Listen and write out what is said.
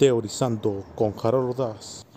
Teorizando con Harold Ordaz.